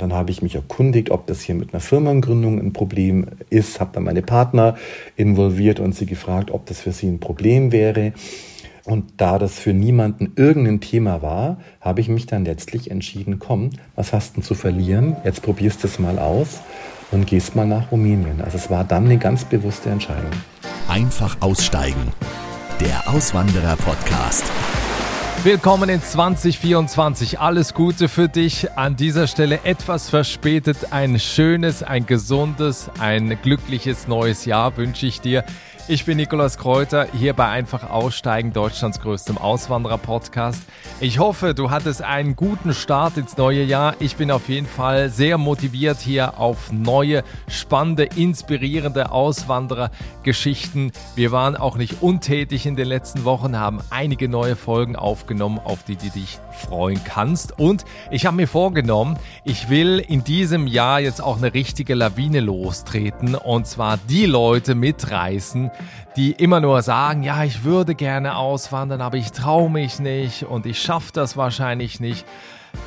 Dann habe ich mich erkundigt, ob das hier mit einer Firmengründung ein Problem ist, habe dann meine Partner involviert und sie gefragt, ob das für sie ein Problem wäre. Und da das für niemanden irgendein Thema war, habe ich mich dann letztlich entschieden, komm, was hast du zu verlieren? Jetzt probierst du es mal aus und gehst mal nach Rumänien. Also es war dann eine ganz bewusste Entscheidung. Einfach aussteigen. Der Auswanderer-Podcast. Willkommen in 2024. Alles Gute für dich. An dieser Stelle etwas verspätet. Ein schönes, ein gesundes, ein glückliches neues Jahr wünsche ich dir. Ich bin Nikolaus Kräuter, hier bei Einfach Aussteigen, Deutschlands größtem Auswanderer-Podcast. Ich hoffe, du hattest einen guten Start ins neue Jahr. Ich bin auf jeden Fall sehr motiviert hier auf neue, spannende, inspirierende Auswanderer-Geschichten. Wir waren auch nicht untätig in den letzten Wochen, haben einige neue Folgen aufgenommen, auf die du dich freuen kannst. Und ich habe mir vorgenommen, ich will in diesem Jahr jetzt auch eine richtige Lawine lostreten und zwar die Leute mitreißen, die immer nur sagen, ja, ich würde gerne auswandern, aber ich traue mich nicht und ich schaffe das wahrscheinlich nicht.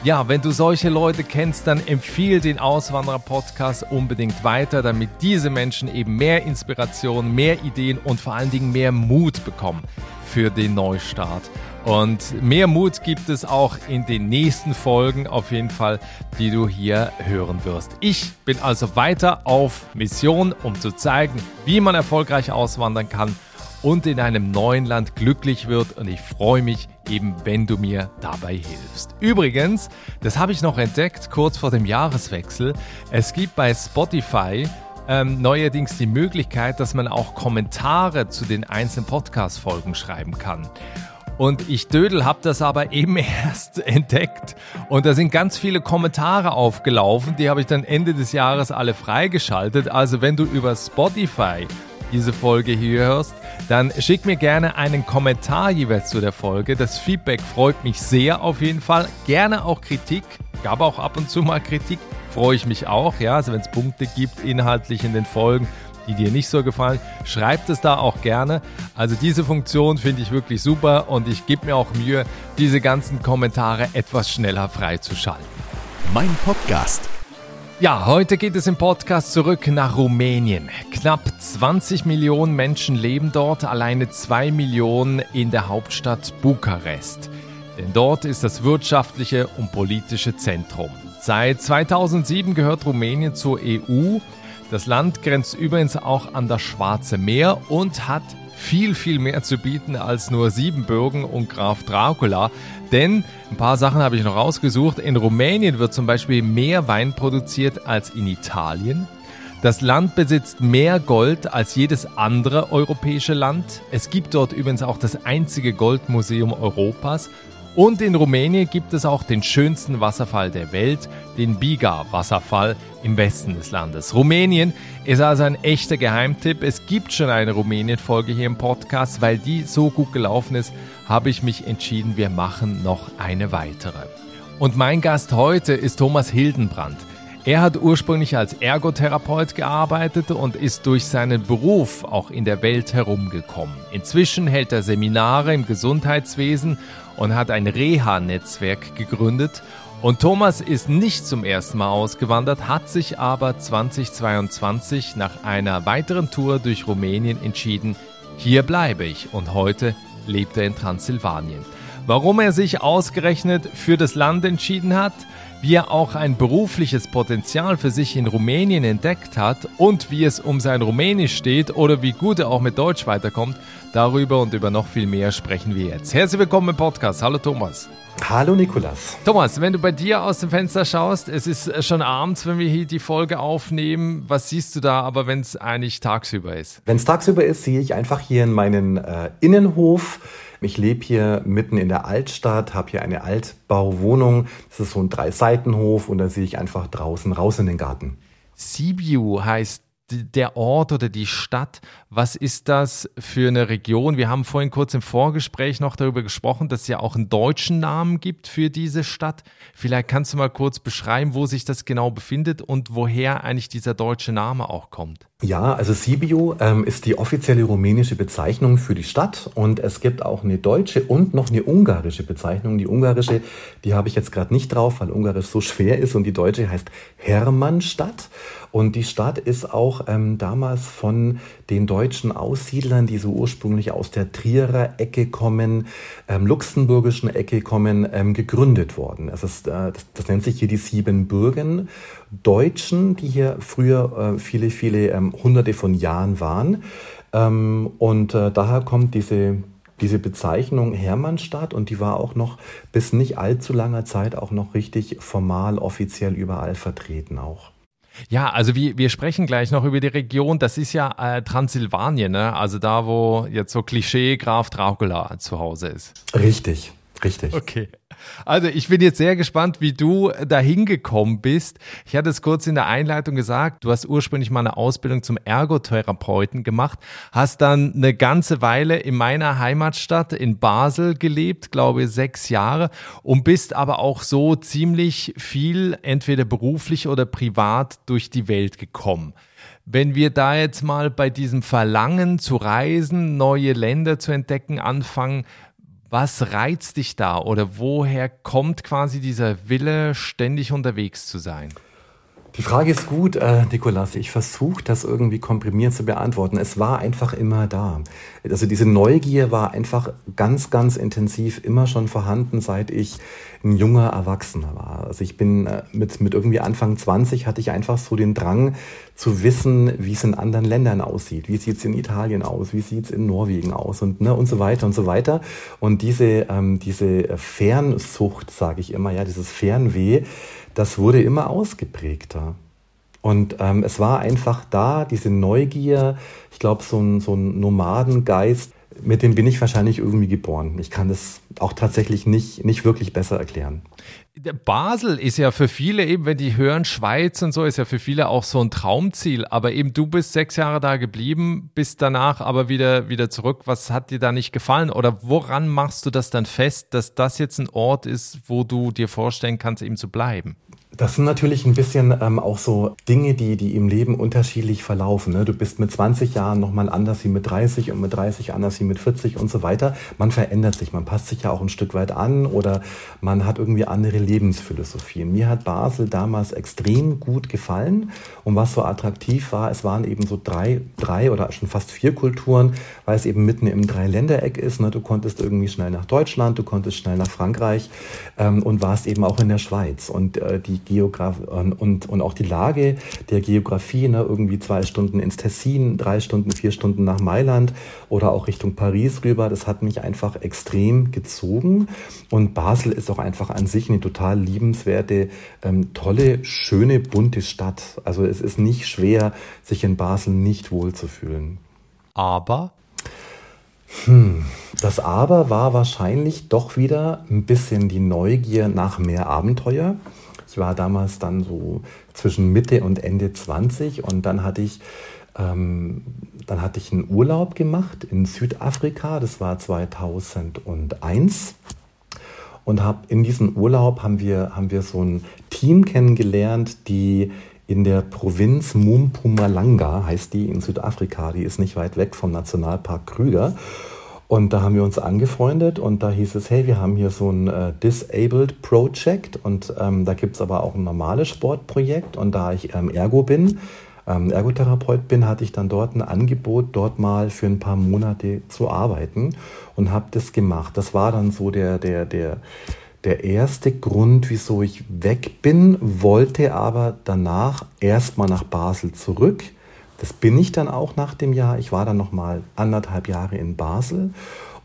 Ja, wenn du solche Leute kennst, dann empfiehl den Auswanderer-Podcast unbedingt weiter, damit diese Menschen eben mehr Inspiration, mehr Ideen und vor allen Dingen mehr Mut bekommen für den Neustart. Und mehr Mut gibt es auch in den nächsten Folgen auf jeden Fall, die du hier hören wirst. Ich bin also weiter auf Mission, um zu zeigen, wie man erfolgreich auswandern kann und in einem neuen Land glücklich wird. Und ich freue mich eben, wenn du mir dabei hilfst. Übrigens, das habe ich noch entdeckt kurz vor dem Jahreswechsel. Es gibt bei Spotify ähm, neuerdings die Möglichkeit, dass man auch Kommentare zu den einzelnen Podcast-Folgen schreiben kann. Und ich Dödel habe das aber eben erst entdeckt. Und da sind ganz viele Kommentare aufgelaufen. Die habe ich dann Ende des Jahres alle freigeschaltet. Also wenn du über Spotify diese Folge hier hörst, dann schick mir gerne einen Kommentar jeweils zu der Folge. Das Feedback freut mich sehr auf jeden Fall. Gerne auch Kritik. Gab auch ab und zu mal Kritik. Freue ich mich auch. Ja, also wenn es Punkte gibt inhaltlich in den Folgen, die dir nicht so gefallen, schreibt es da auch gerne. Also diese Funktion finde ich wirklich super und ich gebe mir auch Mühe, diese ganzen Kommentare etwas schneller freizuschalten. Mein Podcast. Ja, heute geht es im Podcast zurück nach Rumänien. Knapp 20 Millionen Menschen leben dort, alleine 2 Millionen in der Hauptstadt Bukarest. Denn dort ist das wirtschaftliche und politische Zentrum. Seit 2007 gehört Rumänien zur EU das Land grenzt übrigens auch an das Schwarze Meer und hat viel, viel mehr zu bieten als nur Siebenbürgen und Graf Dracula. Denn ein paar Sachen habe ich noch rausgesucht. In Rumänien wird zum Beispiel mehr Wein produziert als in Italien. Das Land besitzt mehr Gold als jedes andere europäische Land. Es gibt dort übrigens auch das einzige Goldmuseum Europas und in Rumänien gibt es auch den schönsten Wasserfall der Welt, den Biga-Wasserfall im Westen des Landes. Rumänien ist also ein echter Geheimtipp. Es gibt schon eine Rumänien-Folge hier im Podcast. Weil die so gut gelaufen ist, habe ich mich entschieden, wir machen noch eine weitere. Und mein Gast heute ist Thomas Hildenbrand. Er hat ursprünglich als Ergotherapeut gearbeitet und ist durch seinen Beruf auch in der Welt herumgekommen. Inzwischen hält er Seminare im Gesundheitswesen und hat ein Reha-Netzwerk gegründet. Und Thomas ist nicht zum ersten Mal ausgewandert, hat sich aber 2022 nach einer weiteren Tour durch Rumänien entschieden, hier bleibe ich und heute lebt er in Transsilvanien. Warum er sich ausgerechnet für das Land entschieden hat, wie er auch ein berufliches Potenzial für sich in Rumänien entdeckt hat und wie es um sein Rumänisch steht oder wie gut er auch mit Deutsch weiterkommt, darüber und über noch viel mehr sprechen wir jetzt. Herzlich willkommen im Podcast. Hallo Thomas. Hallo Nikolas. Thomas, wenn du bei dir aus dem Fenster schaust, es ist schon abends, wenn wir hier die Folge aufnehmen. Was siehst du da aber, wenn es eigentlich tagsüber ist? Wenn es tagsüber ist, sehe ich einfach hier in meinen äh, Innenhof ich lebe hier mitten in der Altstadt, habe hier eine Altbauwohnung. Das ist so ein Drei-Seitenhof und da sehe ich einfach draußen raus in den Garten. Sibiu heißt der Ort oder die Stadt, was ist das für eine Region? Wir haben vorhin kurz im Vorgespräch noch darüber gesprochen, dass es ja auch einen deutschen Namen gibt für diese Stadt. Vielleicht kannst du mal kurz beschreiben, wo sich das genau befindet und woher eigentlich dieser deutsche Name auch kommt. Ja, also Sibiu ähm, ist die offizielle rumänische Bezeichnung für die Stadt und es gibt auch eine deutsche und noch eine ungarische Bezeichnung. Die ungarische, die habe ich jetzt gerade nicht drauf, weil Ungarisch so schwer ist und die deutsche heißt Hermannstadt. Und die Stadt ist auch ähm, damals von den deutschen Aussiedlern, die so ursprünglich aus der Trierer Ecke kommen, ähm, luxemburgischen Ecke kommen, ähm, gegründet worden. Es ist, äh, das, das nennt sich hier die Siebenbürgen. Deutschen, die hier früher äh, viele, viele ähm, hunderte von Jahren waren. Ähm, und äh, daher kommt diese, diese Bezeichnung Hermannstadt und die war auch noch bis nicht allzu langer Zeit auch noch richtig formal offiziell überall vertreten auch. Ja, also wir, wir sprechen gleich noch über die Region. Das ist ja äh, Transsilvanien, ne? also da, wo jetzt so Klischee Graf Dracula zu Hause ist. Richtig, richtig. Okay. Also ich bin jetzt sehr gespannt, wie du dahin gekommen bist. Ich hatte es kurz in der Einleitung gesagt, du hast ursprünglich mal eine Ausbildung zum Ergotherapeuten gemacht, hast dann eine ganze Weile in meiner Heimatstadt in Basel gelebt, glaube ich sechs Jahre und bist aber auch so ziemlich viel, entweder beruflich oder privat, durch die Welt gekommen. Wenn wir da jetzt mal bei diesem Verlangen zu reisen, neue Länder zu entdecken anfangen, was reizt dich da oder woher kommt quasi dieser Wille, ständig unterwegs zu sein? Die Frage ist gut, äh, Nikolas. Ich versuche das irgendwie komprimiert zu beantworten. Es war einfach immer da. Also diese Neugier war einfach ganz, ganz intensiv immer schon vorhanden, seit ich ein junger Erwachsener war. Also ich bin äh, mit, mit irgendwie Anfang 20 hatte ich einfach so den Drang zu wissen, wie es in anderen Ländern aussieht. Wie sieht es in Italien aus? Wie sieht es in Norwegen aus? Und, ne, und so weiter und so weiter. Und diese, ähm, diese Fernsucht, sage ich immer, ja, dieses Fernweh, das wurde immer ausgeprägter. Und ähm, es war einfach da, diese Neugier, ich glaube, so ein, so ein Nomadengeist, mit dem bin ich wahrscheinlich irgendwie geboren. Ich kann das auch tatsächlich nicht, nicht wirklich besser erklären. Basel ist ja für viele eben, wenn die hören Schweiz und so, ist ja für viele auch so ein Traumziel. Aber eben du bist sechs Jahre da geblieben, bist danach aber wieder, wieder zurück. Was hat dir da nicht gefallen? Oder woran machst du das dann fest, dass das jetzt ein Ort ist, wo du dir vorstellen kannst, eben zu bleiben? Das sind natürlich ein bisschen ähm, auch so Dinge, die, die im Leben unterschiedlich verlaufen. Ne? Du bist mit 20 Jahren nochmal anders wie mit 30 und mit 30 anders wie mit 40 und so weiter. Man verändert sich, man passt sich ja auch ein Stück weit an oder man hat irgendwie andere Lebensphilosophien. Mir hat Basel damals extrem gut gefallen und was so attraktiv war, es waren eben so drei, drei oder schon fast vier Kulturen, weil es eben mitten im Dreiländereck ist. Ne? Du konntest irgendwie schnell nach Deutschland, du konntest schnell nach Frankreich ähm, und warst eben auch in der Schweiz. Und äh, die Geograf und, und auch die Lage der Geografie, ne, irgendwie zwei Stunden ins Tessin, drei Stunden, vier Stunden nach Mailand oder auch Richtung Paris rüber, das hat mich einfach extrem gezogen. Und Basel ist auch einfach an sich eine total liebenswerte, ähm, tolle, schöne, bunte Stadt. Also es ist nicht schwer, sich in Basel nicht wohlzufühlen. Aber hm, das Aber war wahrscheinlich doch wieder ein bisschen die Neugier nach mehr Abenteuer. Ich war damals dann so zwischen Mitte und Ende 20 und dann hatte ich, ähm, dann hatte ich einen Urlaub gemacht in Südafrika, das war 2001 und hab, in diesem Urlaub haben wir, haben wir so ein Team kennengelernt, die in der Provinz Mumpumalanga heißt die in Südafrika, die ist nicht weit weg vom Nationalpark Krüger. Und da haben wir uns angefreundet und da hieß es, hey, wir haben hier so ein äh, Disabled Project und ähm, da gibt es aber auch ein normales Sportprojekt und da ich ähm, Ergo bin, ähm, Ergotherapeut bin, hatte ich dann dort ein Angebot, dort mal für ein paar Monate zu arbeiten und habe das gemacht. Das war dann so der, der, der, der erste Grund, wieso ich weg bin, wollte aber danach erstmal nach Basel zurück das bin ich dann auch nach dem Jahr. Ich war dann noch mal anderthalb Jahre in Basel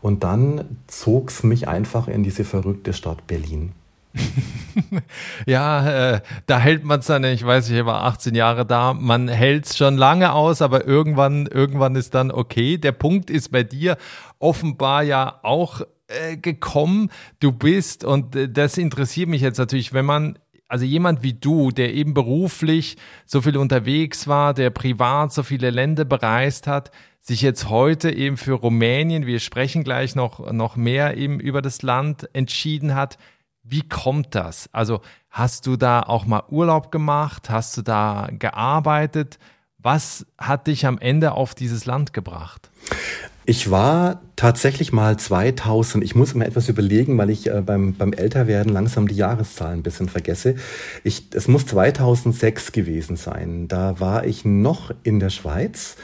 und dann zog es mich einfach in diese verrückte Stadt Berlin. ja, äh, da hält man es dann, ich weiß, ich war 18 Jahre da, man hält es schon lange aus, aber irgendwann, irgendwann ist dann okay. Der Punkt ist bei dir offenbar ja auch äh, gekommen. Du bist, und äh, das interessiert mich jetzt natürlich, wenn man also jemand wie du, der eben beruflich so viel unterwegs war, der privat so viele Länder bereist hat, sich jetzt heute eben für Rumänien, wir sprechen gleich noch, noch mehr eben über das Land, entschieden hat. Wie kommt das? Also hast du da auch mal Urlaub gemacht? Hast du da gearbeitet? Was hat dich am Ende auf dieses Land gebracht? Ich war tatsächlich mal 2000, ich muss mir etwas überlegen, weil ich äh, beim, beim Älterwerden langsam die Jahreszahlen ein bisschen vergesse. Ich, es muss 2006 gewesen sein. Da war ich noch in der Schweiz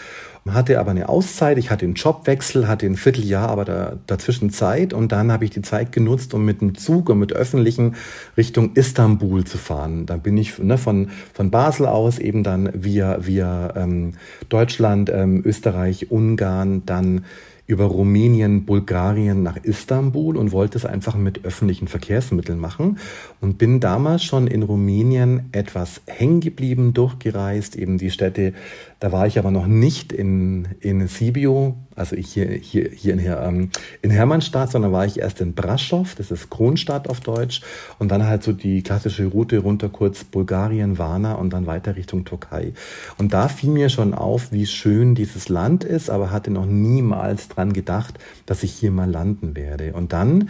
hatte aber eine Auszeit, ich hatte einen Jobwechsel, hatte ein Vierteljahr aber da, dazwischen Zeit und dann habe ich die Zeit genutzt, um mit dem Zug und mit öffentlichen Richtung Istanbul zu fahren. Da bin ich ne, von, von Basel aus eben dann via, via ähm, Deutschland, ähm, Österreich, Ungarn, dann über Rumänien, Bulgarien nach Istanbul und wollte es einfach mit öffentlichen Verkehrsmitteln machen und bin damals schon in Rumänien etwas hängen geblieben, durchgereist, eben die Städte, da war ich aber noch nicht in, in Sibiu, also hier, hier, hier in, ähm, in Hermannstadt, sondern war ich erst in Brasov, das ist Kronstadt auf Deutsch, und dann halt so die klassische Route runter kurz Bulgarien, Varna und dann weiter Richtung Türkei. Und da fiel mir schon auf, wie schön dieses Land ist, aber hatte noch niemals dran gedacht, dass ich hier mal landen werde. Und dann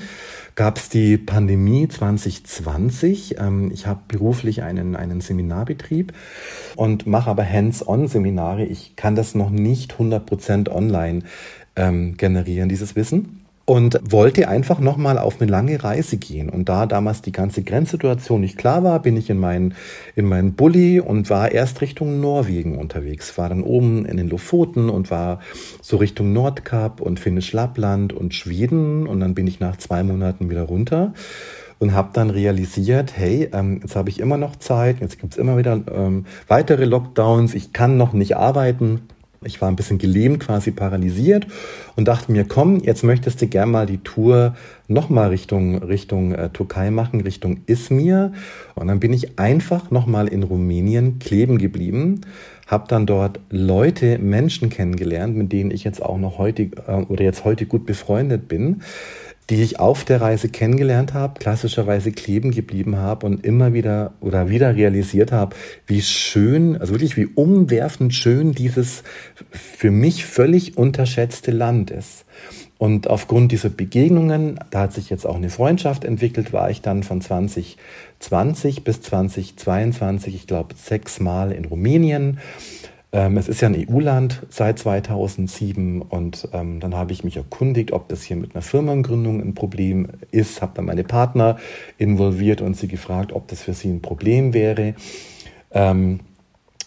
gab es die Pandemie 2020. Ähm, ich habe beruflich einen, einen Seminarbetrieb und mache aber Hands-on-Seminare. Ich kann das noch nicht 100% online ähm, generieren, dieses Wissen und wollte einfach nochmal auf eine lange Reise gehen. Und da damals die ganze Grenzsituation nicht klar war, bin ich in meinen, in meinen Bulli und war erst Richtung Norwegen unterwegs. War dann oben in den Lofoten und war so Richtung Nordkap und Finnisch Lappland und Schweden. Und dann bin ich nach zwei Monaten wieder runter und habe dann realisiert, hey, ähm, jetzt habe ich immer noch Zeit, jetzt gibt's immer wieder ähm, weitere Lockdowns, ich kann noch nicht arbeiten ich war ein bisschen gelähmt, quasi paralysiert und dachte mir, komm, jetzt möchtest du gern mal die Tour nochmal Richtung, Richtung äh, Türkei machen, Richtung Izmir. Und dann bin ich einfach nochmal in Rumänien kleben geblieben, habe dann dort Leute, Menschen kennengelernt, mit denen ich jetzt auch noch heute äh, oder jetzt heute gut befreundet bin die ich auf der Reise kennengelernt habe, klassischerweise kleben geblieben habe und immer wieder oder wieder realisiert habe, wie schön, also wirklich wie umwerfend schön dieses für mich völlig unterschätzte Land ist. Und aufgrund dieser Begegnungen, da hat sich jetzt auch eine Freundschaft entwickelt, war ich dann von 2020 bis 2022, ich glaube, sechsmal in Rumänien es ist ja ein EU-Land seit 2007 und ähm, dann habe ich mich erkundigt, ob das hier mit einer Firmengründung ein Problem ist, habe dann meine Partner involviert und sie gefragt, ob das für sie ein Problem wäre. Ähm,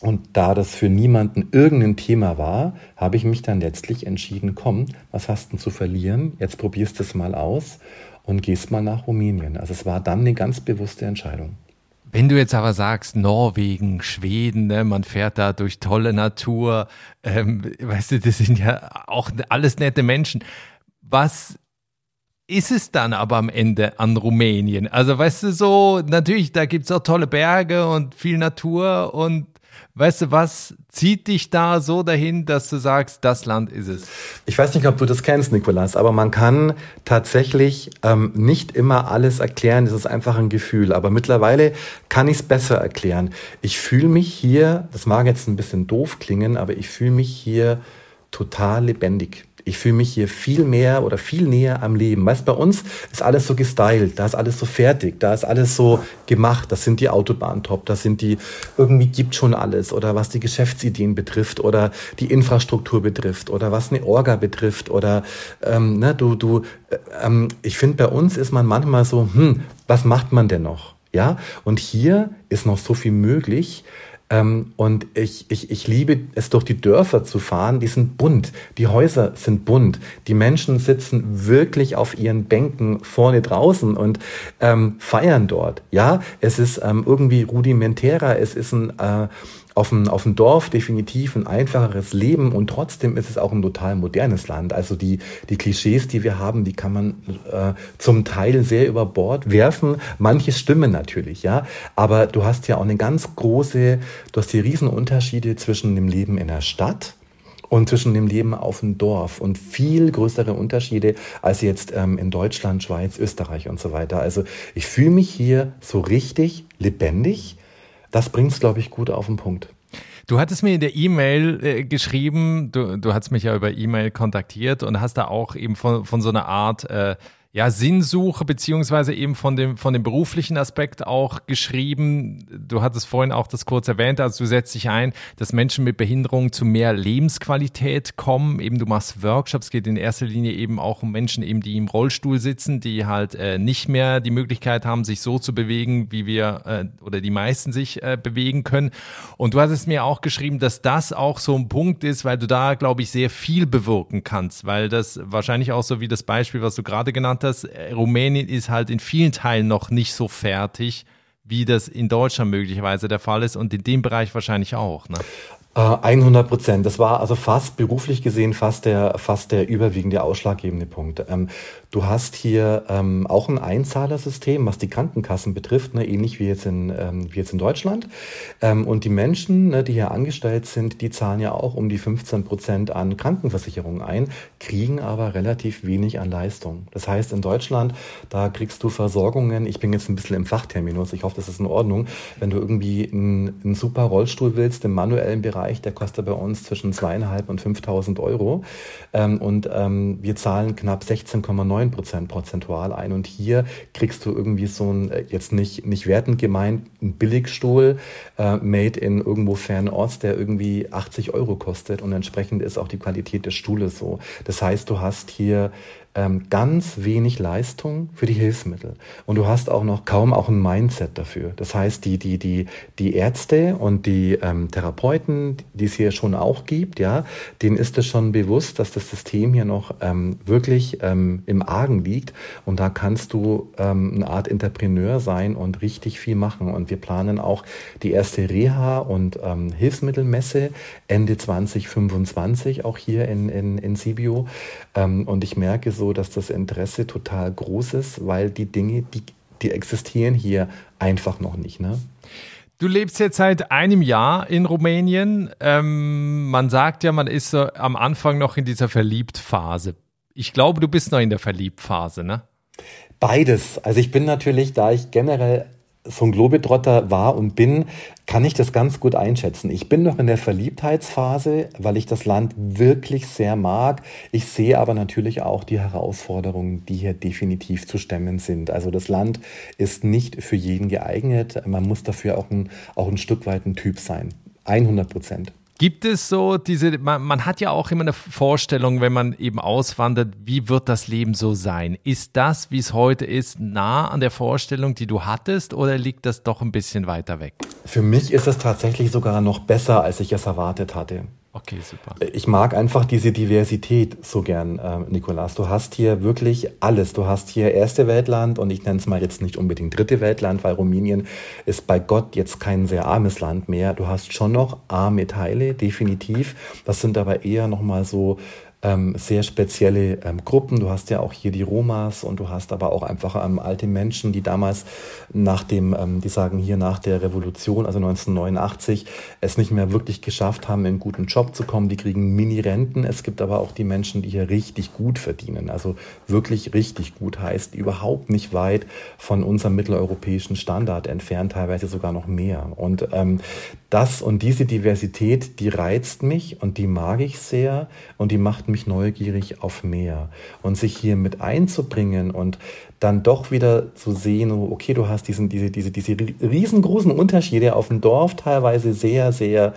und da das für niemanden irgendein Thema war, habe ich mich dann letztlich entschieden, komm, was hast du zu verlieren? Jetzt probierst du es mal aus und gehst mal nach Rumänien. Also es war dann eine ganz bewusste Entscheidung. Wenn du jetzt aber sagst, Norwegen, Schweden, ne, man fährt da durch tolle Natur, ähm, weißt du, das sind ja auch alles nette Menschen. Was ist es dann aber am Ende an Rumänien? Also, weißt du, so, natürlich, da gibt es auch tolle Berge und viel Natur und weißt du, was zieht dich da so dahin, dass du sagst, das Land ist es? Ich weiß nicht, ob du das kennst, Nikolas, aber man kann tatsächlich ähm, nicht immer alles erklären. Es ist einfach ein Gefühl. Aber mittlerweile kann ich es besser erklären. Ich fühle mich hier, das mag jetzt ein bisschen doof klingen, aber ich fühle mich hier total lebendig ich fühle mich hier viel mehr oder viel näher am Leben. Weißt, bei uns ist alles so gestylt, da ist alles so fertig, da ist alles so gemacht, das sind die Autobahn top, das sind die, irgendwie gibt schon alles oder was die Geschäftsideen betrifft oder die Infrastruktur betrifft oder was eine Orga betrifft oder, ähm, ne, du, du, äh, ähm, ich finde bei uns ist man manchmal so, hm, was macht man denn noch? Ja, und hier ist noch so viel möglich. Ähm, und ich, ich, ich liebe es, durch die Dörfer zu fahren. Die sind bunt. Die Häuser sind bunt. Die Menschen sitzen wirklich auf ihren Bänken vorne draußen und ähm, feiern dort. Ja, es ist ähm, irgendwie rudimentärer. Es ist ein äh, auf dem, auf dem Dorf definitiv ein einfacheres Leben und trotzdem ist es auch ein total modernes Land. Also die, die Klischees, die wir haben, die kann man äh, zum Teil sehr über Bord werfen. Manche stimmen natürlich, ja. Aber du hast ja auch eine ganz große, du hast die Riesenunterschiede zwischen dem Leben in der Stadt und zwischen dem Leben auf dem Dorf und viel größere Unterschiede als jetzt ähm, in Deutschland, Schweiz, Österreich und so weiter. Also ich fühle mich hier so richtig lebendig. Das bringt es, glaube ich, gut auf den Punkt. Du hattest mir in der E-Mail äh, geschrieben, du, du hast mich ja über E-Mail kontaktiert und hast da auch eben von, von so einer Art äh, ja, Sinnsuche, beziehungsweise eben von dem, von dem beruflichen Aspekt auch geschrieben. Du hattest vorhin auch das kurz erwähnt, also du setzt dich ein, dass Menschen mit Behinderung zu mehr Lebensqualität kommen. Eben du machst Workshops, geht in erster Linie eben auch um Menschen eben, die im Rollstuhl sitzen, die halt äh, nicht mehr die Möglichkeit haben, sich so zu bewegen, wie wir äh, oder die meisten sich äh, bewegen können. Und du hattest mir auch geschrieben, dass das auch so ein Punkt ist, weil du da, glaube ich, sehr viel bewirken kannst, weil das wahrscheinlich auch so wie das Beispiel, was du gerade genannt gesagt hast, äh, Rumänien ist halt in vielen Teilen noch nicht so fertig, wie das in Deutschland möglicherweise der Fall ist und in dem Bereich wahrscheinlich auch. Ne? 100 äh, Prozent. Das war also fast beruflich gesehen fast der, fast der überwiegende ausschlaggebende Punkt. Ähm, du hast hier ähm, auch ein Einzahlersystem, was die Krankenkassen betrifft, ne, ähnlich wie jetzt in, ähm, wie jetzt in Deutschland. Ähm, und die Menschen, ne, die hier angestellt sind, die zahlen ja auch um die 15 Prozent an Krankenversicherungen ein, kriegen aber relativ wenig an Leistung. Das heißt, in Deutschland, da kriegst du Versorgungen, ich bin jetzt ein bisschen im Fachterminus, ich hoffe, das ist in Ordnung, wenn du irgendwie einen, einen super Rollstuhl willst im manuellen Bereich, der kostet bei uns zwischen zweieinhalb und 5.000 Euro. Ähm, und ähm, wir zahlen knapp 16,9 Prozent prozentual ein. Und hier kriegst du irgendwie so ein, äh, jetzt nicht, nicht wertend gemeint, ein Billigstuhl, äh, made in irgendwo Fernost, der irgendwie 80 Euro kostet. Und entsprechend ist auch die Qualität des Stuhles so. Das heißt, du hast hier ähm, ganz wenig Leistung für die Hilfsmittel. Und du hast auch noch kaum auch ein Mindset dafür. Das heißt, die, die, die, die Ärzte und die ähm, Therapeuten, die es hier schon auch gibt, ja, denen ist es schon bewusst, dass das System hier noch ähm, wirklich ähm, im Argen liegt. Und da kannst du ähm, eine Art Entrepreneur sein und richtig viel machen. Und wir planen auch die erste Reha- und ähm, Hilfsmittelmesse Ende 2025 auch hier in, in, in Sibio. Ähm, und ich merke so, dass das Interesse total groß ist, weil die Dinge, die, die existieren hier einfach noch nicht. Ne? Du lebst jetzt seit einem Jahr in Rumänien. Ähm, man sagt ja, man ist so am Anfang noch in dieser Verliebtphase. Ich glaube, du bist noch in der Verliebtphase, ne? Beides. Also ich bin natürlich, da ich generell so ein Globetrotter war und bin, kann ich das ganz gut einschätzen. Ich bin noch in der Verliebtheitsphase, weil ich das Land wirklich sehr mag. Ich sehe aber natürlich auch die Herausforderungen, die hier definitiv zu stemmen sind. Also das Land ist nicht für jeden geeignet. Man muss dafür auch ein, auch ein Stück weit ein Typ sein. 100 Prozent. Gibt es so diese, man, man, hat ja auch immer eine Vorstellung, wenn man eben auswandert, wie wird das Leben so sein? Ist das, wie es heute ist, nah an der Vorstellung, die du hattest, oder liegt das doch ein bisschen weiter weg? Für mich ist es tatsächlich sogar noch besser, als ich es erwartet hatte. Okay, super. Ich mag einfach diese Diversität so gern, äh, Nikolas. Du hast hier wirklich alles. Du hast hier erste Weltland und ich nenne es mal jetzt nicht unbedingt dritte Weltland, weil Rumänien ist bei Gott jetzt kein sehr armes Land mehr. Du hast schon noch arme Teile, definitiv. Das sind aber eher nochmal so ähm, sehr spezielle ähm, Gruppen. Du hast ja auch hier die Romas und du hast aber auch einfach ähm, alte Menschen, die damals nach dem, ähm, die sagen hier nach der Revolution, also 1989, es nicht mehr wirklich geschafft haben, in einen guten Job zu kommen. Die kriegen Mini-Renten. Es gibt aber auch die Menschen, die hier richtig gut verdienen. Also wirklich richtig gut heißt überhaupt nicht weit von unserem mitteleuropäischen Standard entfernt, teilweise sogar noch mehr. Und ähm, das und diese Diversität, die reizt mich und die mag ich sehr und die macht mich neugierig auf mehr. Und sich hier mit einzubringen und dann doch wieder zu sehen, okay, du hast diesen, diese, diese, diese riesengroßen Unterschiede auf dem Dorf teilweise sehr, sehr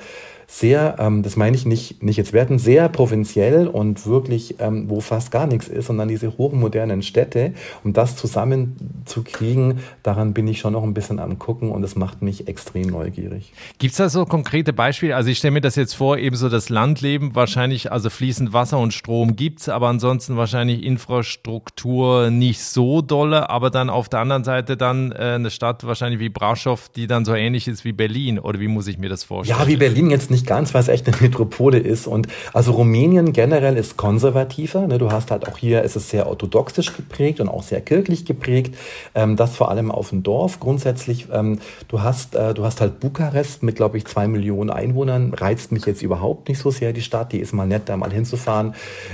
sehr, ähm, das meine ich nicht, nicht jetzt werten, sehr provinziell und wirklich, ähm, wo fast gar nichts ist, sondern diese hochmodernen Städte, um das zusammenzukriegen, daran bin ich schon noch ein bisschen am gucken und es macht mich extrem neugierig. Gibt es da so konkrete Beispiele? Also ich stelle mir das jetzt vor, eben so das Landleben, wahrscheinlich, also fließend Wasser und Strom gibt es, aber ansonsten wahrscheinlich Infrastruktur nicht so dolle, aber dann auf der anderen Seite dann äh, eine Stadt wahrscheinlich wie Braschow, die dann so ähnlich ist wie Berlin, oder wie muss ich mir das vorstellen? Ja, wie Berlin jetzt nicht nicht ganz, weil es echt eine Metropole ist. Und also Rumänien generell ist konservativer. Ne? Du hast halt auch hier, ist es sehr orthodoxisch geprägt und auch sehr kirchlich geprägt. Ähm, das vor allem auf dem Dorf. Grundsätzlich, ähm, du hast, äh, du hast halt Bukarest mit, glaube ich, zwei Millionen Einwohnern. Reizt mich jetzt überhaupt nicht so sehr die Stadt. Die ist mal nett, da mal hinzufahren,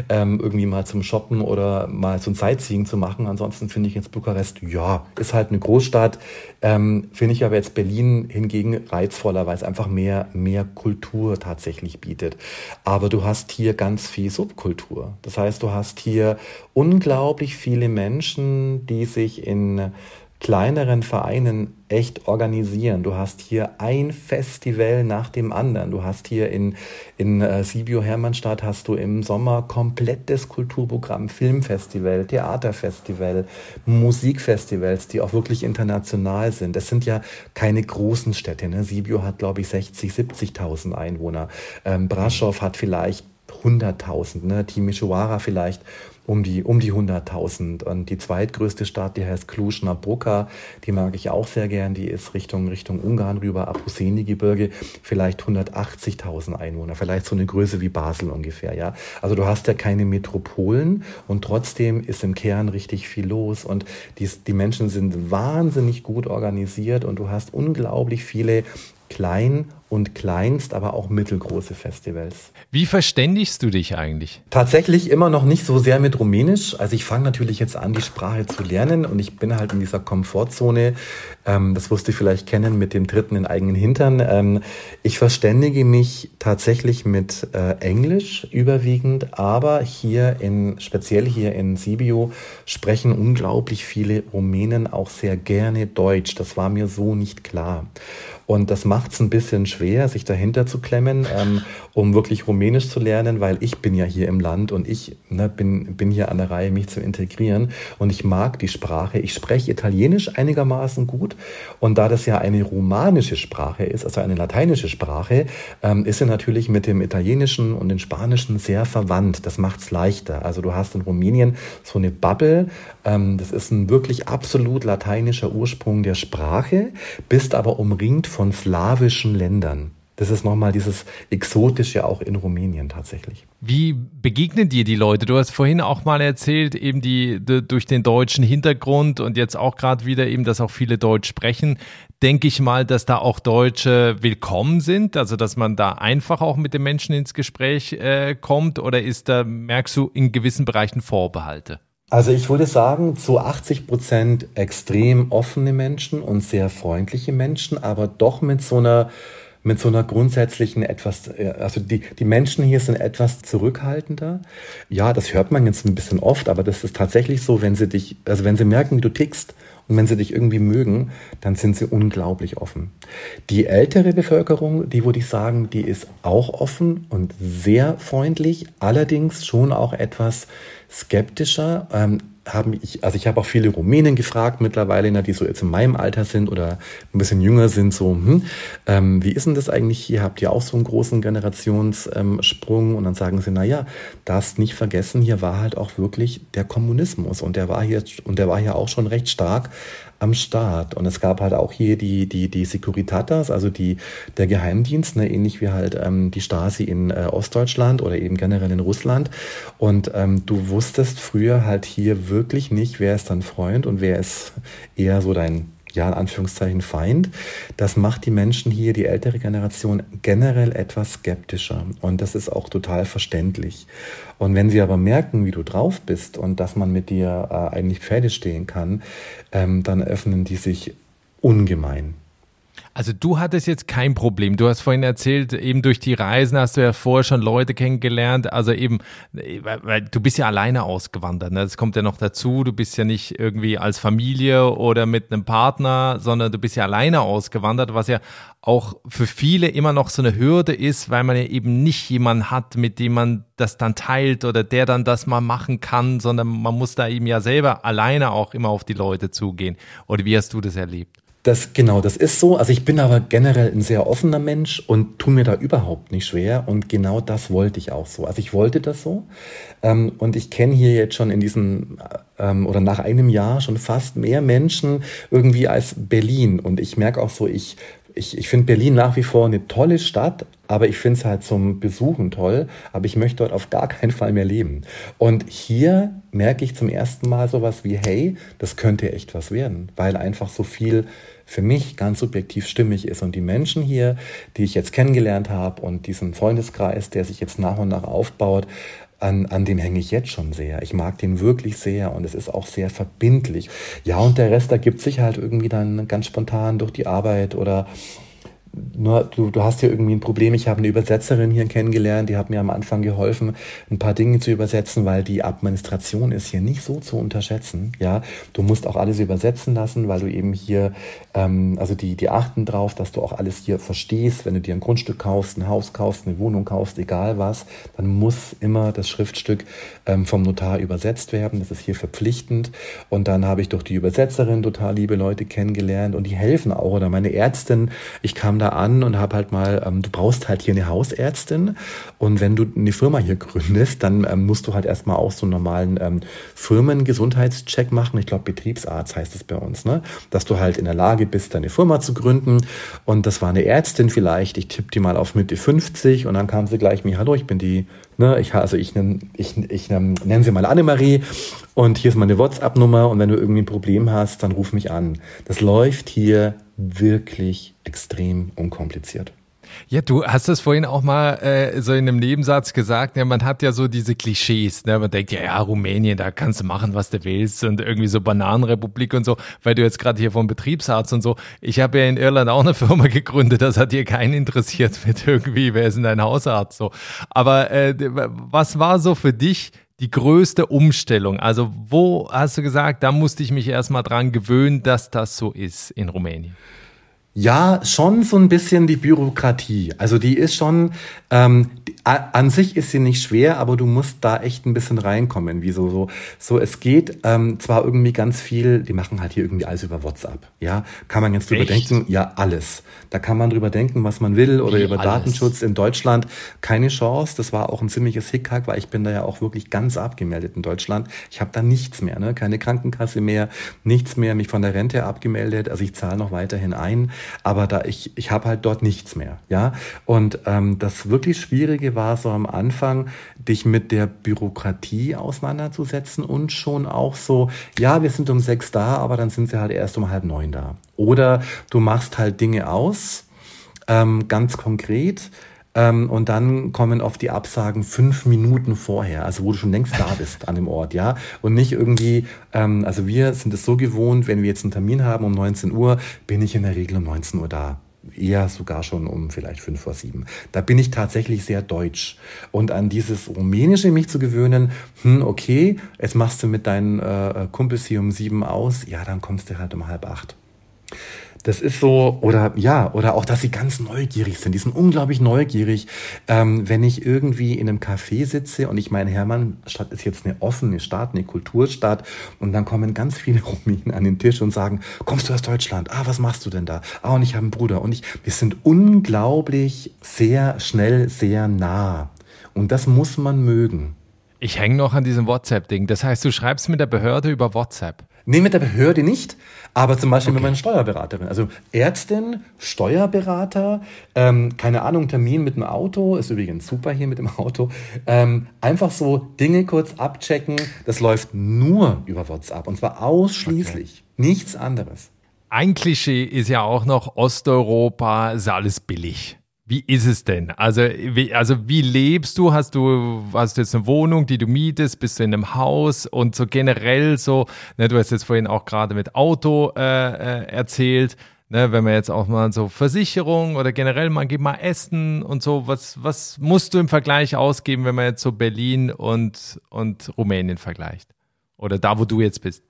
ähm, irgendwie mal zum Shoppen oder mal ein Sightseeing zu machen. Ansonsten finde ich jetzt Bukarest, ja, ist halt eine Großstadt. Ähm, finde ich aber jetzt Berlin hingegen reizvoller, weil es einfach mehr, mehr Kultur tatsächlich bietet. Aber du hast hier ganz viel Subkultur. Das heißt, du hast hier unglaublich viele Menschen, die sich in kleineren Vereinen echt organisieren. Du hast hier ein Festival nach dem anderen. Du hast hier in, in äh, Sibio Hermannstadt hast du im Sommer komplettes Kulturprogramm, Filmfestival, Theaterfestival, Musikfestivals, die auch wirklich international sind. Das sind ja keine großen Städte. Ne? Sibio hat, glaube ich, 60, 70.000 Einwohner. Ähm, Braschow hat vielleicht 100.000. Ne? Timisoara vielleicht um die, um die 100.000. Und die zweitgrößte Stadt, die heißt Cluj-Napoca, die mag ich auch sehr gern. Die ist Richtung, Richtung Ungarn rüber, Apuseni-Gebirge, vielleicht 180.000 Einwohner, vielleicht so eine Größe wie Basel ungefähr, ja. Also du hast ja keine Metropolen und trotzdem ist im Kern richtig viel los und die, die Menschen sind wahnsinnig gut organisiert und du hast unglaublich viele klein und kleinst, aber auch mittelgroße Festivals. Wie verständigst du dich eigentlich? Tatsächlich immer noch nicht so sehr mit Rumänisch. Also ich fange natürlich jetzt an, die Sprache zu lernen und ich bin halt in dieser Komfortzone. Ähm, das wirst du vielleicht kennen mit dem dritten in eigenen Hintern. Ähm, ich verständige mich tatsächlich mit äh, Englisch überwiegend, aber hier in, speziell hier in Sibiu sprechen unglaublich viele Rumänen auch sehr gerne Deutsch. Das war mir so nicht klar. Und das macht es ein bisschen schwer, sich dahinter zu klemmen, ähm, um wirklich Rumänisch zu lernen, weil ich bin ja hier im Land und ich ne, bin, bin hier an der Reihe, mich zu integrieren. Und ich mag die Sprache. Ich spreche Italienisch einigermaßen gut. Und da das ja eine romanische Sprache ist, also eine lateinische Sprache, ähm, ist sie natürlich mit dem Italienischen und dem Spanischen sehr verwandt. Das macht es leichter. Also du hast in Rumänien so eine Bubble. Ähm, das ist ein wirklich absolut lateinischer Ursprung der Sprache, bist aber umringt von slawischen Ländern. Das ist nochmal dieses Exotische auch in Rumänien tatsächlich. Wie begegnen dir die Leute? Du hast vorhin auch mal erzählt, eben die, die durch den deutschen Hintergrund und jetzt auch gerade wieder eben, dass auch viele Deutsch sprechen. Denke ich mal, dass da auch Deutsche willkommen sind, also dass man da einfach auch mit den Menschen ins Gespräch äh, kommt oder ist da, merkst du, in gewissen Bereichen Vorbehalte? Also ich würde sagen, zu 80 Prozent extrem offene Menschen und sehr freundliche Menschen, aber doch mit so einer mit so einer grundsätzlichen etwas, äh, also die, die Menschen hier sind etwas zurückhaltender. Ja, das hört man jetzt ein bisschen oft, aber das ist tatsächlich so, wenn sie dich, also wenn sie merken, wie du tickst und wenn sie dich irgendwie mögen, dann sind sie unglaublich offen. Die ältere Bevölkerung, die würde ich sagen, die ist auch offen und sehr freundlich, allerdings schon auch etwas skeptischer. Ähm, haben ich, also ich habe auch viele Rumänen gefragt mittlerweile, die so jetzt in meinem Alter sind oder ein bisschen jünger sind, so, hm, ähm, wie ist denn das eigentlich hier? Habt ihr auch so einen großen Generationssprung? und dann sagen sie, na ja, darfst nicht vergessen, hier war halt auch wirklich der Kommunismus und der war hier, und der war hier auch schon recht stark am Start. Und es gab halt auch hier die, die, die Securitatas, also die, der Geheimdienst, ne, ähnlich wie halt ähm, die Stasi in äh, Ostdeutschland oder eben generell in Russland. Und ähm, du wusstest früher halt hier wirklich nicht, wer ist dein Freund und wer ist eher so dein ja, in Anführungszeichen Feind. Das macht die Menschen hier, die ältere Generation, generell etwas skeptischer. Und das ist auch total verständlich. Und wenn sie aber merken, wie du drauf bist und dass man mit dir äh, eigentlich Pferde stehen kann, ähm, dann öffnen die sich ungemein. Also du hattest jetzt kein Problem. Du hast vorhin erzählt, eben durch die Reisen hast du ja vorher schon Leute kennengelernt. Also eben, weil, du bist ja alleine ausgewandert. Ne? Das kommt ja noch dazu. Du bist ja nicht irgendwie als Familie oder mit einem Partner, sondern du bist ja alleine ausgewandert, was ja auch für viele immer noch so eine Hürde ist, weil man ja eben nicht jemanden hat, mit dem man das dann teilt oder der dann das mal machen kann, sondern man muss da eben ja selber alleine auch immer auf die Leute zugehen. Oder wie hast du das erlebt? Das, genau, das ist so. Also ich bin aber generell ein sehr offener Mensch und tu mir da überhaupt nicht schwer. Und genau das wollte ich auch so. Also ich wollte das so. Ähm, und ich kenne hier jetzt schon in diesem ähm, oder nach einem Jahr schon fast mehr Menschen irgendwie als Berlin. Und ich merke auch so, ich ich, ich finde Berlin nach wie vor eine tolle Stadt, aber ich finde es halt zum Besuchen toll, aber ich möchte dort auf gar keinen Fall mehr leben. Und hier merke ich zum ersten Mal sowas wie, hey, das könnte echt was werden, weil einfach so viel für mich ganz subjektiv stimmig ist. Und die Menschen hier, die ich jetzt kennengelernt habe und diesen Freundeskreis, der sich jetzt nach und nach aufbaut, an, an dem hänge ich jetzt schon sehr. Ich mag den wirklich sehr und es ist auch sehr verbindlich. Ja, und der Rest ergibt sich halt irgendwie dann ganz spontan durch die Arbeit oder nur du, du hast hier irgendwie ein Problem. Ich habe eine Übersetzerin hier kennengelernt, die hat mir am Anfang geholfen, ein paar Dinge zu übersetzen, weil die Administration ist hier nicht so zu unterschätzen. Ja, du musst auch alles übersetzen lassen, weil du eben hier, ähm, also die, die achten drauf, dass du auch alles hier verstehst. Wenn du dir ein Grundstück kaufst, ein Haus kaufst, eine Wohnung kaufst, egal was, dann muss immer das Schriftstück ähm, vom Notar übersetzt werden. Das ist hier verpflichtend. Und dann habe ich durch die Übersetzerin total liebe Leute kennengelernt und die helfen auch. Oder meine Ärztin, ich kam da an und habe halt mal, ähm, du brauchst halt hier eine Hausärztin und wenn du eine Firma hier gründest, dann ähm, musst du halt erstmal auch so einen normalen ähm, Firmengesundheitscheck machen. Ich glaube, Betriebsarzt heißt es bei uns, ne? Dass du halt in der Lage bist, deine Firma zu gründen. Und das war eine Ärztin vielleicht, ich tippe die mal auf Mitte 50 und dann kam sie gleich mir, hallo, ich bin die Ne, ich, also ich, ich, ich nenne sie mal Annemarie und hier ist meine WhatsApp-Nummer und wenn du irgendwie ein Problem hast, dann ruf mich an. Das läuft hier wirklich extrem unkompliziert. Ja, du hast das vorhin auch mal äh, so in einem Nebensatz gesagt. Ja, man hat ja so diese Klischees. Ne? Man denkt ja, ja, Rumänien, da kannst du machen, was du willst und irgendwie so Bananenrepublik und so. Weil du jetzt gerade hier vom Betriebsarzt und so. Ich habe ja in Irland auch eine Firma gegründet. Das hat hier keinen interessiert mit irgendwie, wer ist denn dein Hausarzt so. Aber äh, was war so für dich die größte Umstellung? Also wo hast du gesagt, da musste ich mich erstmal dran gewöhnen, dass das so ist in Rumänien? Ja, schon so ein bisschen die Bürokratie. Also die ist schon, ähm, die, an sich ist sie nicht schwer, aber du musst da echt ein bisschen reinkommen. Wie so, so, so es geht ähm, zwar irgendwie ganz viel, die machen halt hier irgendwie alles über WhatsApp. Ja, kann man jetzt drüber echt? denken, ja, alles. Da kann man drüber denken, was man will oder Wie über alles? Datenschutz in Deutschland. Keine Chance. Das war auch ein ziemliches Hickhack, weil ich bin da ja auch wirklich ganz abgemeldet in Deutschland. Ich habe da nichts mehr, ne? keine Krankenkasse mehr, nichts mehr, mich von der Rente abgemeldet. Also ich zahle noch weiterhin ein aber da ich, ich habe halt dort nichts mehr. Ja. Und ähm, das wirklich Schwierige war so am Anfang, dich mit der Bürokratie auseinanderzusetzen und schon auch so, ja, wir sind um sechs da, aber dann sind sie halt erst um halb neun da. Oder du machst halt Dinge aus, ähm, ganz konkret, ähm, und dann kommen oft die Absagen fünf Minuten vorher, also wo du schon längst da bist an dem Ort, ja. Und nicht irgendwie, ähm, also wir sind es so gewohnt, wenn wir jetzt einen Termin haben um 19 Uhr, bin ich in der Regel um 19 Uhr da eher sogar schon um vielleicht fünf vor sieben. Da bin ich tatsächlich sehr deutsch. Und an dieses Rumänische mich zu gewöhnen, hm, okay, jetzt machst du mit deinen äh, Kumpels hier um sieben aus, ja, dann kommst du halt um halb acht. Das ist so, oder ja, oder auch, dass sie ganz neugierig sind. Die sind unglaublich neugierig. Ähm, wenn ich irgendwie in einem Café sitze und ich meine, Hermannstadt ist jetzt eine offene Stadt, eine Kulturstadt und dann kommen ganz viele Rumänen an den Tisch und sagen, kommst du aus Deutschland? Ah, was machst du denn da? Ah, und ich habe einen Bruder. Und ich, wir sind unglaublich sehr schnell, sehr nah. Und das muss man mögen. Ich hänge noch an diesem WhatsApp-Ding. Das heißt, du schreibst mit der Behörde über WhatsApp. Nee, mit der Behörde nicht, aber zum Beispiel okay. mit meiner Steuerberaterin. Also Ärztin, Steuerberater, ähm, keine Ahnung, Termin mit dem Auto, ist übrigens super hier mit dem Auto. Ähm, einfach so Dinge kurz abchecken. Das läuft nur über WhatsApp und zwar ausschließlich. Okay. Nichts anderes. Ein Klischee ist ja auch noch Osteuropa, ist alles billig. Wie ist es denn? Also wie, also wie lebst du? Hast du hast du jetzt eine Wohnung, die du mietest? Bist du in einem Haus? Und so generell so, ne, du hast jetzt vorhin auch gerade mit Auto äh, äh, erzählt, ne, wenn man jetzt auch mal so Versicherung oder generell mal geht mal essen und so, was, was musst du im Vergleich ausgeben, wenn man jetzt so Berlin und, und Rumänien vergleicht? Oder da, wo du jetzt bist?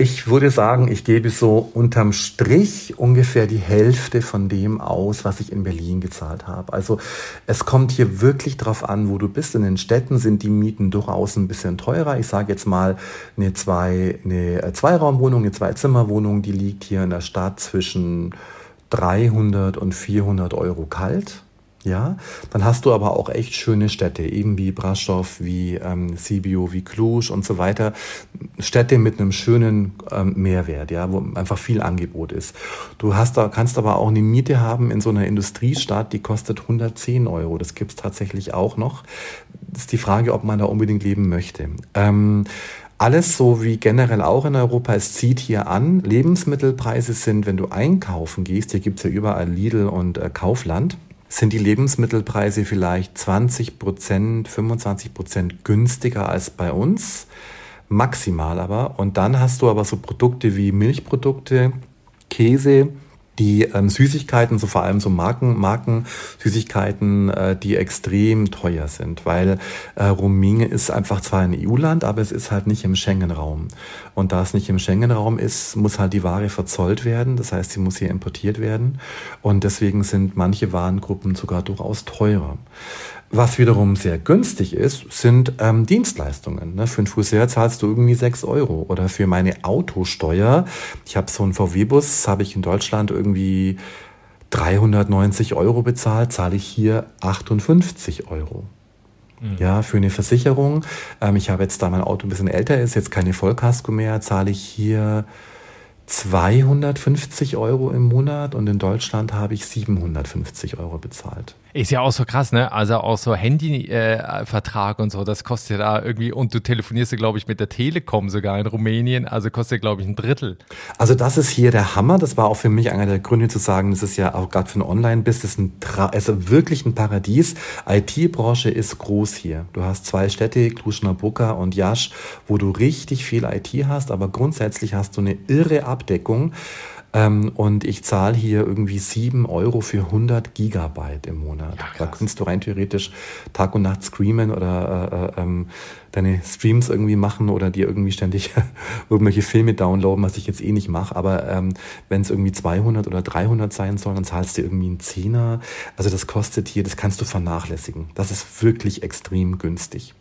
Ich würde sagen, ich gebe so unterm Strich ungefähr die Hälfte von dem aus, was ich in Berlin gezahlt habe. Also es kommt hier wirklich drauf an, wo du bist. In den Städten sind die Mieten durchaus ein bisschen teurer. Ich sage jetzt mal eine, zwei, eine äh, Zweiraumwohnung, eine Zweizimmerwohnung, die liegt hier in der Stadt zwischen 300 und 400 Euro kalt. Ja, dann hast du aber auch echt schöne Städte, eben wie Brasov, wie ähm, Sibiu, wie Cluj und so weiter. Städte mit einem schönen ähm, Mehrwert, ja, wo einfach viel Angebot ist. Du hast da, kannst aber auch eine Miete haben in so einer Industriestadt, die kostet 110 Euro. Das gibt's tatsächlich auch noch. Das ist die Frage, ob man da unbedingt leben möchte. Ähm, alles so wie generell auch in Europa, es zieht hier an. Lebensmittelpreise sind, wenn du einkaufen gehst, hier gibt's ja überall Lidl und äh, Kaufland, sind die Lebensmittelpreise vielleicht 20 Prozent, 25 Prozent günstiger als bei uns. Maximal aber. Und dann hast du aber so Produkte wie Milchprodukte, Käse, die ähm, Süßigkeiten, so vor allem so Marken, Marken Süßigkeiten, äh, die extrem teuer sind, weil äh, Rumänien ist einfach zwar ein EU-Land, aber es ist halt nicht im Schengen-Raum. Und da es nicht im Schengen-Raum ist, muss halt die Ware verzollt werden. Das heißt, sie muss hier importiert werden. Und deswegen sind manche Warengruppen sogar durchaus teurer. Was wiederum sehr günstig ist, sind ähm, Dienstleistungen. Ne? Für einen Friseur zahlst du irgendwie sechs Euro. Oder für meine Autosteuer, ich habe so einen VW-Bus, habe ich in Deutschland irgendwie 390 Euro bezahlt, zahle ich hier 58 Euro. Mhm. Ja, für eine Versicherung. Ähm, ich habe jetzt, da mein Auto ein bisschen älter ist, jetzt keine Vollkasko mehr, zahle ich hier 250 Euro im Monat und in Deutschland habe ich 750 Euro bezahlt. Ist ja auch so krass, ne? Also auch so Handyvertrag äh, und so, das kostet ja da irgendwie, und du telefonierst ja, glaube ich, mit der Telekom sogar in Rumänien, also kostet, glaube ich, ein Drittel. Also das ist hier der Hammer. Das war auch für mich einer der Gründe zu sagen, das ist ja auch gerade für ein Online-Business ein Tra also wirklich ein Paradies. IT-Branche ist groß hier. Du hast zwei Städte, Cluj-Napoca und Jasch, wo du richtig viel IT hast, aber grundsätzlich hast du eine irre Abdeckung. Ähm, und ich zahle hier irgendwie sieben Euro für 100 Gigabyte im Monat. Ja, da kannst du rein theoretisch Tag und Nacht streamen oder äh, äh, ähm, deine Streams irgendwie machen oder dir irgendwie ständig irgendwelche Filme downloaden, was ich jetzt eh nicht mache. Aber ähm, wenn es irgendwie 200 oder 300 sein soll, dann zahlst du irgendwie einen Zehner. Also das kostet hier, das kannst du vernachlässigen. Das ist wirklich extrem günstig.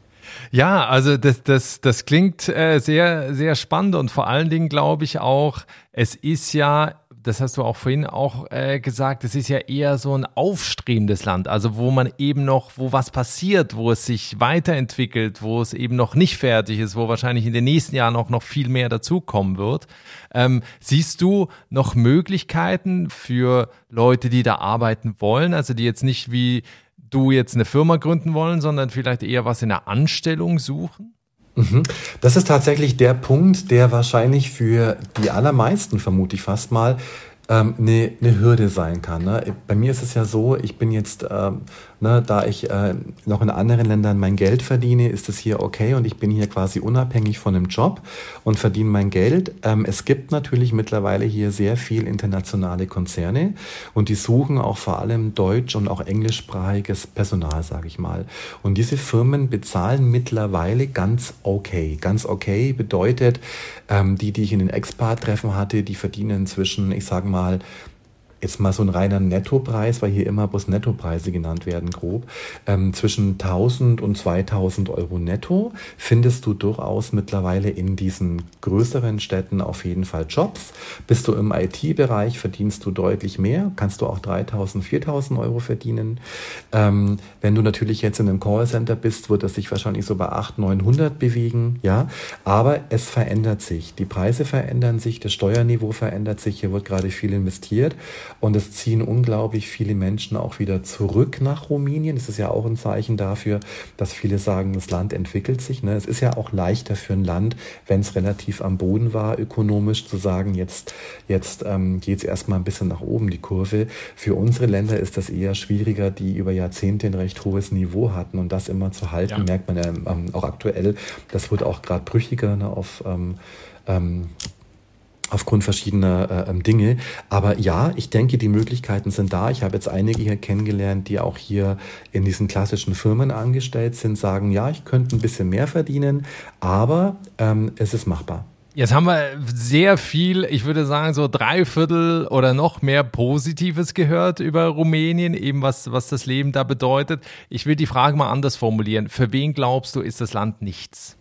Ja, also das, das, das klingt äh, sehr, sehr spannend und vor allen Dingen glaube ich auch, es ist ja das hast du auch vorhin auch äh, gesagt, es ist ja eher so ein aufstrebendes Land, also wo man eben noch, wo was passiert, wo es sich weiterentwickelt, wo es eben noch nicht fertig ist, wo wahrscheinlich in den nächsten Jahren auch noch viel mehr dazukommen wird. Ähm, siehst du noch Möglichkeiten für Leute, die da arbeiten wollen, also die jetzt nicht wie du jetzt eine Firma gründen wollen, sondern vielleicht eher was in der Anstellung suchen? Mhm. Das ist tatsächlich der Punkt, der wahrscheinlich für die allermeisten, vermute ich fast mal, ähm, eine, eine Hürde sein kann. Ne? Bei mir ist es ja so, ich bin jetzt, ähm, ne, da ich äh, noch in anderen Ländern mein Geld verdiene, ist es hier okay und ich bin hier quasi unabhängig von einem Job und verdiene mein Geld. Ähm, es gibt natürlich mittlerweile hier sehr viel internationale Konzerne und die suchen auch vor allem deutsch und auch englischsprachiges Personal, sage ich mal. Und diese Firmen bezahlen mittlerweile ganz okay. Ganz okay bedeutet, ähm, die, die ich in den Expat-Treffen hatte, die verdienen zwischen, ich sage mal, mal jetzt mal so ein reiner Nettopreis, weil hier immer bloß Nettopreise genannt werden, grob, ähm, zwischen 1000 und 2000 Euro netto findest du durchaus mittlerweile in diesen größeren Städten auf jeden Fall Jobs. Bist du im IT-Bereich, verdienst du deutlich mehr, kannst du auch 3000, 4000 Euro verdienen. Ähm, wenn du natürlich jetzt in einem Callcenter bist, wird das sich wahrscheinlich so bei 800, 900 bewegen, ja, aber es verändert sich. Die Preise verändern sich, das Steuerniveau verändert sich, hier wird gerade viel investiert und es ziehen unglaublich viele Menschen auch wieder zurück nach Rumänien. Das ist ja auch ein Zeichen dafür, dass viele sagen, das Land entwickelt sich. Ne? Es ist ja auch leichter für ein Land, wenn es relativ am Boden war, ökonomisch zu sagen, jetzt, jetzt ähm, geht es erstmal ein bisschen nach oben, die Kurve. Für unsere Länder ist das eher schwieriger, die über Jahrzehnte ein recht hohes Niveau hatten. Und das immer zu halten, ja. merkt man ja ähm, auch aktuell. Das wird auch gerade brüchiger ne, auf ähm, ähm, aufgrund verschiedener äh, ähm, Dinge. Aber ja, ich denke, die Möglichkeiten sind da. Ich habe jetzt einige hier kennengelernt, die auch hier in diesen klassischen Firmen angestellt sind, sagen, ja, ich könnte ein bisschen mehr verdienen, aber ähm, es ist machbar. Jetzt haben wir sehr viel, ich würde sagen, so drei Viertel oder noch mehr Positives gehört über Rumänien, eben was, was das Leben da bedeutet. Ich will die Frage mal anders formulieren. Für wen glaubst du, ist das Land nichts?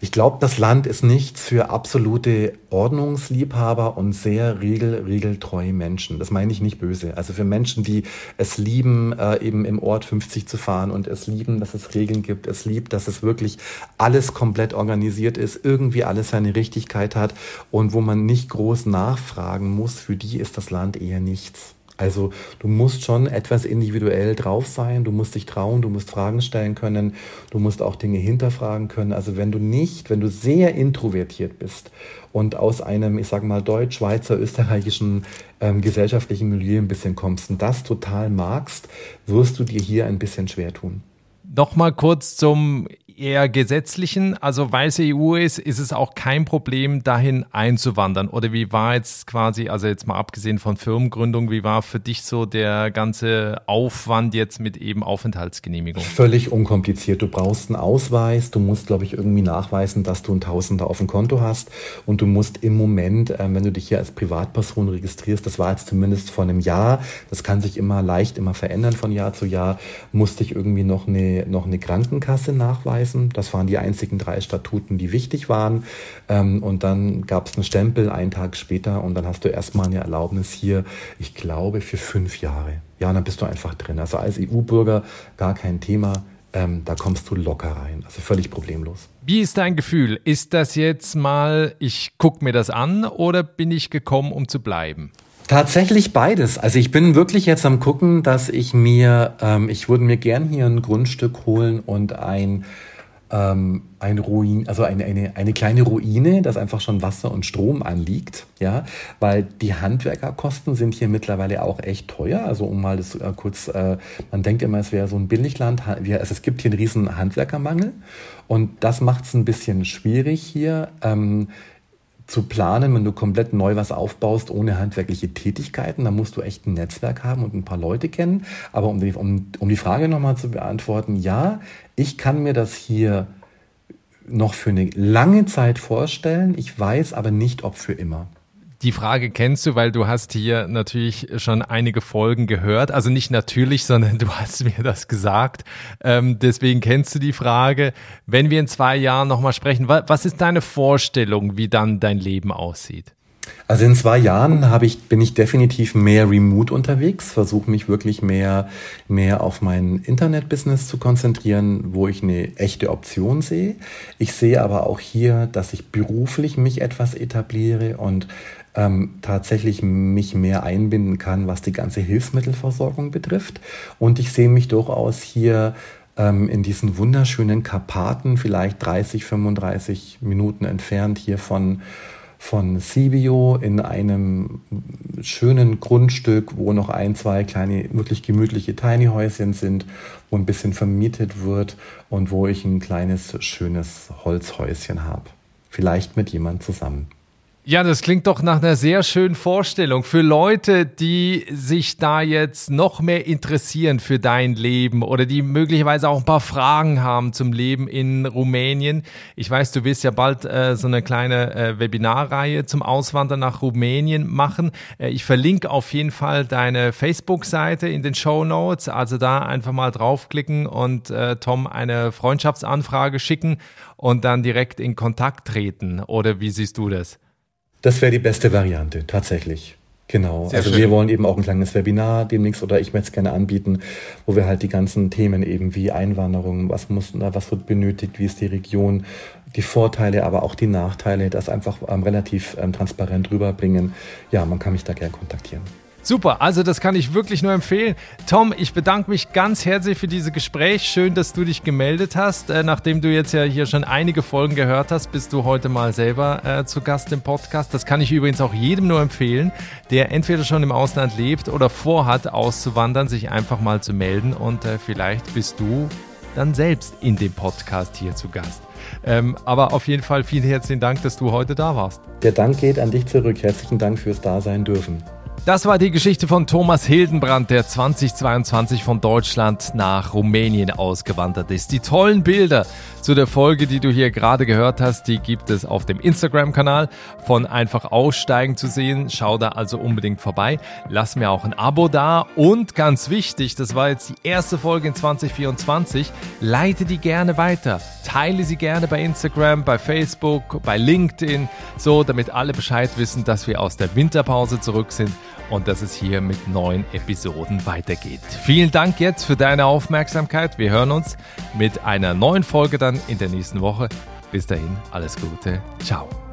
Ich glaube, das Land ist nichts für absolute Ordnungsliebhaber und sehr regel, regeltreue Menschen. Das meine ich nicht böse. Also für Menschen, die es lieben, äh, eben im Ort 50 zu fahren und es lieben, dass es Regeln gibt, es liebt, dass es wirklich alles komplett organisiert ist, irgendwie alles seine Richtigkeit hat und wo man nicht groß nachfragen muss, für die ist das Land eher nichts. Also du musst schon etwas individuell drauf sein, du musst dich trauen, du musst Fragen stellen können, du musst auch Dinge hinterfragen können. Also wenn du nicht, wenn du sehr introvertiert bist und aus einem, ich sage mal, deutsch, Schweizer, österreichischen ähm, gesellschaftlichen Milieu ein bisschen kommst und das total magst, wirst du dir hier ein bisschen schwer tun. Nochmal kurz zum eher gesetzlichen, also weil es EU ist, ist es auch kein Problem, dahin einzuwandern. Oder wie war jetzt quasi, also jetzt mal abgesehen von Firmengründung, wie war für dich so der ganze Aufwand jetzt mit eben Aufenthaltsgenehmigung? Völlig unkompliziert. Du brauchst einen Ausweis, du musst, glaube ich, irgendwie nachweisen, dass du ein Tausender auf dem Konto hast und du musst im Moment, äh, wenn du dich hier als Privatperson registrierst, das war jetzt zumindest vor einem Jahr, das kann sich immer leicht immer verändern von Jahr zu Jahr, musste ich irgendwie noch eine, noch eine Krankenkasse nachweisen. Das waren die einzigen drei Statuten, die wichtig waren. Ähm, und dann gab es einen Stempel einen Tag später und dann hast du erstmal eine Erlaubnis hier, ich glaube, für fünf Jahre. Ja, dann bist du einfach drin. Also als EU-Bürger gar kein Thema. Ähm, da kommst du locker rein. Also völlig problemlos. Wie ist dein Gefühl? Ist das jetzt mal, ich gucke mir das an oder bin ich gekommen, um zu bleiben? Tatsächlich beides. Also ich bin wirklich jetzt am gucken, dass ich mir, ähm, ich würde mir gern hier ein Grundstück holen und ein ähm, ein Ruin, also eine, eine, eine kleine Ruine, das einfach schon Wasser und Strom anliegt, ja, weil die Handwerkerkosten sind hier mittlerweile auch echt teuer. Also um mal das äh, kurz, äh, man denkt immer, es wäre so ein Billigland, also es gibt hier einen riesen Handwerkermangel und das macht es ein bisschen schwierig hier. Ähm, zu planen, wenn du komplett neu was aufbaust ohne handwerkliche Tätigkeiten, dann musst du echt ein Netzwerk haben und ein paar Leute kennen. Aber um die, um, um die Frage nochmal zu beantworten, ja, ich kann mir das hier noch für eine lange Zeit vorstellen. Ich weiß aber nicht, ob für immer. Die Frage kennst du, weil du hast hier natürlich schon einige Folgen gehört. Also nicht natürlich, sondern du hast mir das gesagt. Ähm, deswegen kennst du die Frage. Wenn wir in zwei Jahren nochmal sprechen, was ist deine Vorstellung, wie dann dein Leben aussieht? Also in zwei Jahren habe ich, bin ich definitiv mehr remote unterwegs, versuche mich wirklich mehr, mehr auf mein Internet-Business zu konzentrieren, wo ich eine echte Option sehe. Ich sehe aber auch hier, dass ich beruflich mich etwas etabliere und ähm, tatsächlich mich mehr einbinden kann, was die ganze Hilfsmittelversorgung betrifft. Und ich sehe mich durchaus hier ähm, in diesen wunderschönen Karpaten, vielleicht 30, 35 Minuten entfernt hier von, von Sibio in einem schönen Grundstück, wo noch ein, zwei kleine, wirklich gemütliche Tiny Häuschen sind, wo ein bisschen vermietet wird und wo ich ein kleines, schönes Holzhäuschen habe. Vielleicht mit jemand zusammen. Ja, das klingt doch nach einer sehr schönen Vorstellung. Für Leute, die sich da jetzt noch mehr interessieren für dein Leben oder die möglicherweise auch ein paar Fragen haben zum Leben in Rumänien. Ich weiß, du wirst ja bald äh, so eine kleine äh, Webinarreihe zum Auswandern nach Rumänien machen. Äh, ich verlinke auf jeden Fall deine Facebook-Seite in den Show Notes. Also da einfach mal draufklicken und äh, Tom eine Freundschaftsanfrage schicken und dann direkt in Kontakt treten. Oder wie siehst du das? Das wäre die beste Variante, tatsächlich. Genau. Sehr also schön. wir wollen eben auch ein kleines Webinar demnächst oder ich möchte es gerne anbieten, wo wir halt die ganzen Themen eben wie Einwanderung, was muss was wird benötigt, wie ist die Region, die Vorteile, aber auch die Nachteile, das einfach ähm, relativ ähm, transparent rüberbringen. Ja, man kann mich da gerne kontaktieren. Super, also das kann ich wirklich nur empfehlen. Tom, ich bedanke mich ganz herzlich für dieses Gespräch. Schön, dass du dich gemeldet hast. Äh, nachdem du jetzt ja hier schon einige Folgen gehört hast, bist du heute mal selber äh, zu Gast im Podcast. Das kann ich übrigens auch jedem nur empfehlen, der entweder schon im Ausland lebt oder vorhat, auszuwandern, sich einfach mal zu melden und äh, vielleicht bist du dann selbst in dem Podcast hier zu Gast. Ähm, aber auf jeden Fall vielen herzlichen Dank, dass du heute da warst. Der Dank geht an dich zurück. Herzlichen Dank fürs Dasein dürfen. Das war die Geschichte von Thomas Hildenbrand, der 2022 von Deutschland nach Rumänien ausgewandert ist. Die tollen Bilder zu der Folge, die du hier gerade gehört hast, die gibt es auf dem Instagram-Kanal von Einfach Aussteigen zu sehen. Schau da also unbedingt vorbei. Lass mir auch ein Abo da und ganz wichtig, das war jetzt die erste Folge in 2024, leite die gerne weiter. Teile sie gerne bei Instagram, bei Facebook, bei LinkedIn, so damit alle Bescheid wissen, dass wir aus der Winterpause zurück sind und dass es hier mit neuen Episoden weitergeht. Vielen Dank jetzt für deine Aufmerksamkeit. Wir hören uns mit einer neuen Folge dann in der nächsten Woche. Bis dahin, alles Gute. Ciao.